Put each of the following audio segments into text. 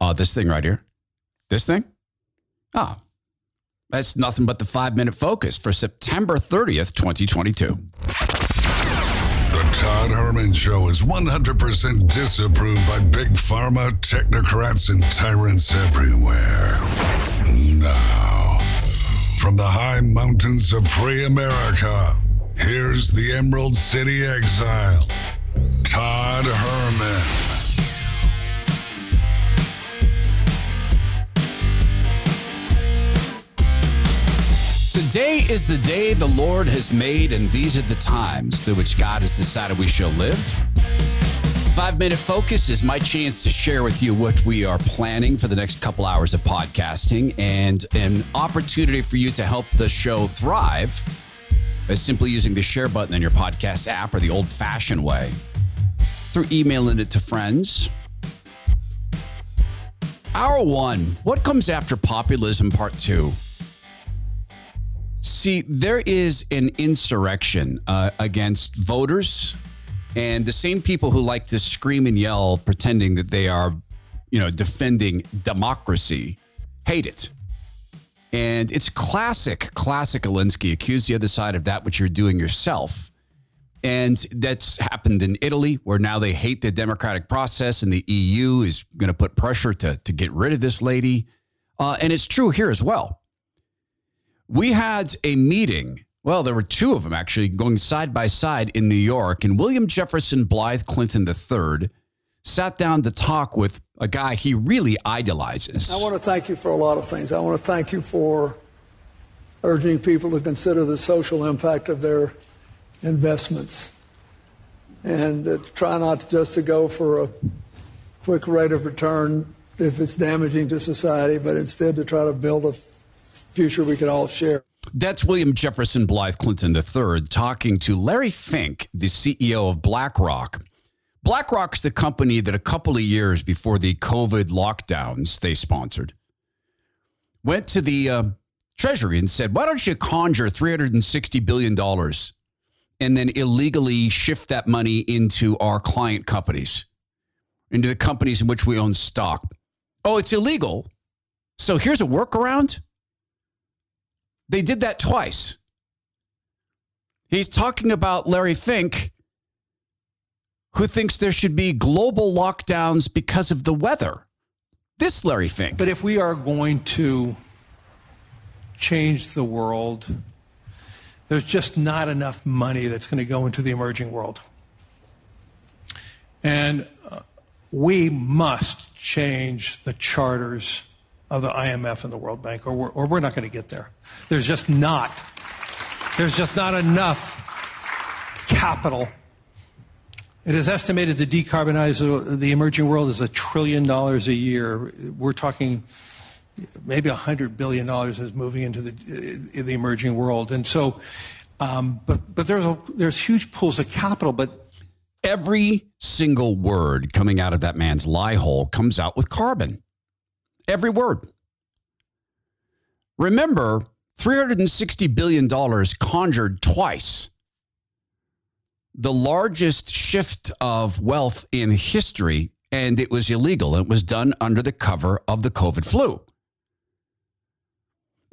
Oh, this thing right here. This thing? Oh, that's nothing but the five minute focus for September 30th, 2022. The Todd Herman Show is 100% disapproved by big pharma, technocrats, and tyrants everywhere. Now, from the high mountains of free America, here's the Emerald City exile, Todd Herman. Today is the day the Lord has made, and these are the times through which God has decided we shall live. Five Minute Focus is my chance to share with you what we are planning for the next couple hours of podcasting and an opportunity for you to help the show thrive by simply using the share button in your podcast app or the old fashioned way through emailing it to friends. Hour one What comes after populism, part two? See, there is an insurrection uh, against voters and the same people who like to scream and yell, pretending that they are, you know, defending democracy, hate it. And it's classic, classic Alinsky. Accuse the other side of that which you're doing yourself. And that's happened in Italy, where now they hate the democratic process, and the EU is going to put pressure to, to get rid of this lady. Uh, and it's true here as well. We had a meeting. Well, there were two of them actually going side by side in New York, and William Jefferson Blythe Clinton III sat down to talk with a guy he really idolizes. I want to thank you for a lot of things. I want to thank you for urging people to consider the social impact of their investments and uh, try not just to go for a quick rate of return if it's damaging to society, but instead to try to build a future we could all share. That's William Jefferson Blythe Clinton III talking to Larry Fink, the CEO of BlackRock. BlackRock's the company that a couple of years before the COVID lockdowns they sponsored went to the uh, Treasury and said, Why don't you conjure $360 billion and then illegally shift that money into our client companies, into the companies in which we own stock? Oh, it's illegal. So here's a workaround they did that twice. He's talking about Larry Fink, who thinks there should be global lockdowns because of the weather. This Larry Fink. But if we are going to change the world, there's just not enough money that's going to go into the emerging world. And uh, we must change the charters of the IMF and the World Bank, or we're, or we're not going to get there. There's just not. There's just not enough capital. It is estimated to decarbonize the emerging world is a trillion dollars a year. We're talking maybe $100 billion is moving into the, the emerging world. And so, um, but, but there's, a, there's huge pools of capital, but every single word coming out of that man's lie hole comes out with carbon. Every word. Remember, $360 billion conjured twice. The largest shift of wealth in history, and it was illegal. It was done under the cover of the COVID flu.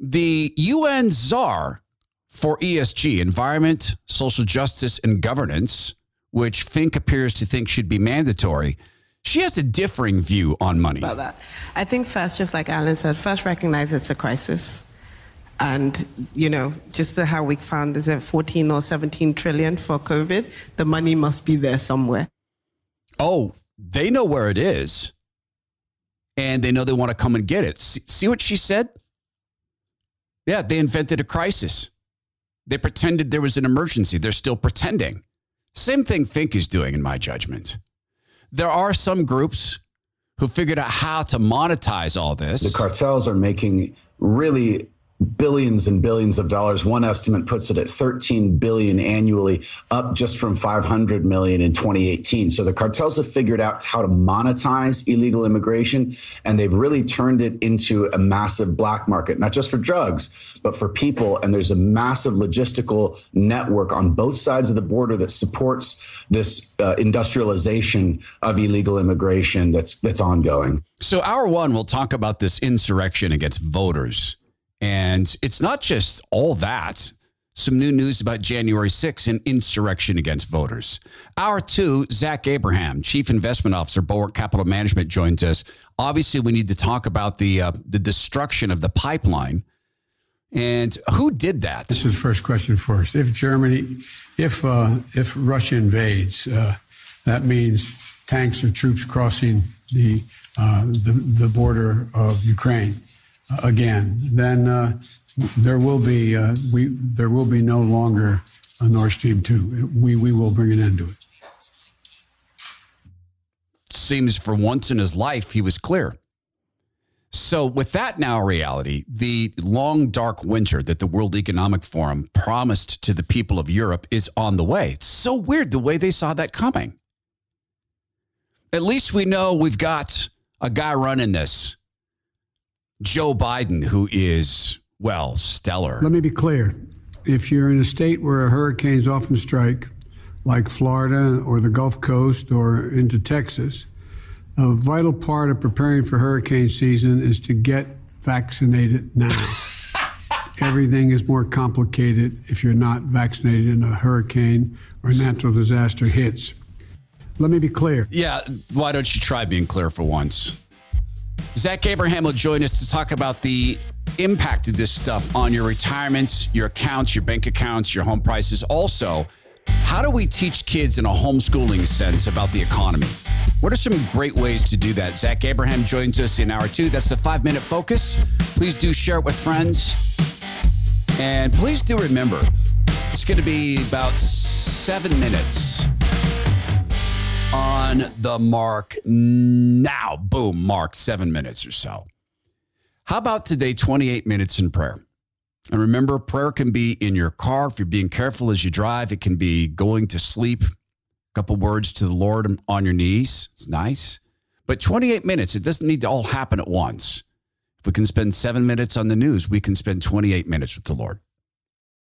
The UN czar for ESG, environment, social justice, and governance, which Fink appears to think should be mandatory, she has a differing view on money. About that. I think first, just like Alan said, first recognize it's a crisis. And, you know, just how we found is it 14 or 17 trillion for COVID? The money must be there somewhere. Oh, they know where it is. And they know they want to come and get it. See, see what she said? Yeah, they invented a crisis. They pretended there was an emergency. They're still pretending. Same thing Fink is doing, in my judgment there are some groups who figured out how to monetize all this. The cartels are making really billions and billions of dollars. One estimate puts it at 13 billion annually, up just from 500 million in 2018. So the cartels have figured out how to monetize illegal immigration, and they've really turned it into a massive black market, not just for drugs, but for people. And there's a massive logistical network on both sides of the border that supports this uh, industrialization of illegal immigration that's that's ongoing. So, hour one, we'll talk about this insurrection against voters and it's not just all that. Some new news about January 6th and insurrection against voters. Hour two, Zach Abraham, Chief Investment Officer, Bulwark Capital Management, joins us. Obviously, we need to talk about the uh, the destruction of the pipeline. And who did that? This is the first question first. If Germany, if uh, if Russia invades, uh, that means tanks or troops crossing the, uh, the the border of Ukraine again, then uh, there will be uh, we there will be no longer a Nord Stream two. We we will bring an end to it. Seems for once in his life he was clear. So, with that now reality, the long dark winter that the World Economic Forum promised to the people of Europe is on the way. It's so weird the way they saw that coming. At least we know we've got a guy running this Joe Biden, who is, well, stellar. Let me be clear. If you're in a state where hurricanes often strike, like Florida or the Gulf Coast or into Texas, a vital part of preparing for hurricane season is to get vaccinated now. Everything is more complicated if you're not vaccinated in a hurricane or natural disaster hits. Let me be clear. Yeah, why don't you try being clear for once? Zach Abraham will join us to talk about the impact of this stuff on your retirements, your accounts, your bank accounts, your home prices. Also, how do we teach kids in a homeschooling sense about the economy? What are some great ways to do that? Zach Abraham joins us in hour two. That's the five minute focus. Please do share it with friends. And please do remember, it's going to be about seven minutes on the mark now. Boom, mark seven minutes or so. How about today, 28 minutes in prayer? And remember, prayer can be in your car if you're being careful as you drive. It can be going to sleep, a couple words to the Lord on your knees. It's nice. But 28 minutes, it doesn't need to all happen at once. If we can spend seven minutes on the news, we can spend 28 minutes with the Lord.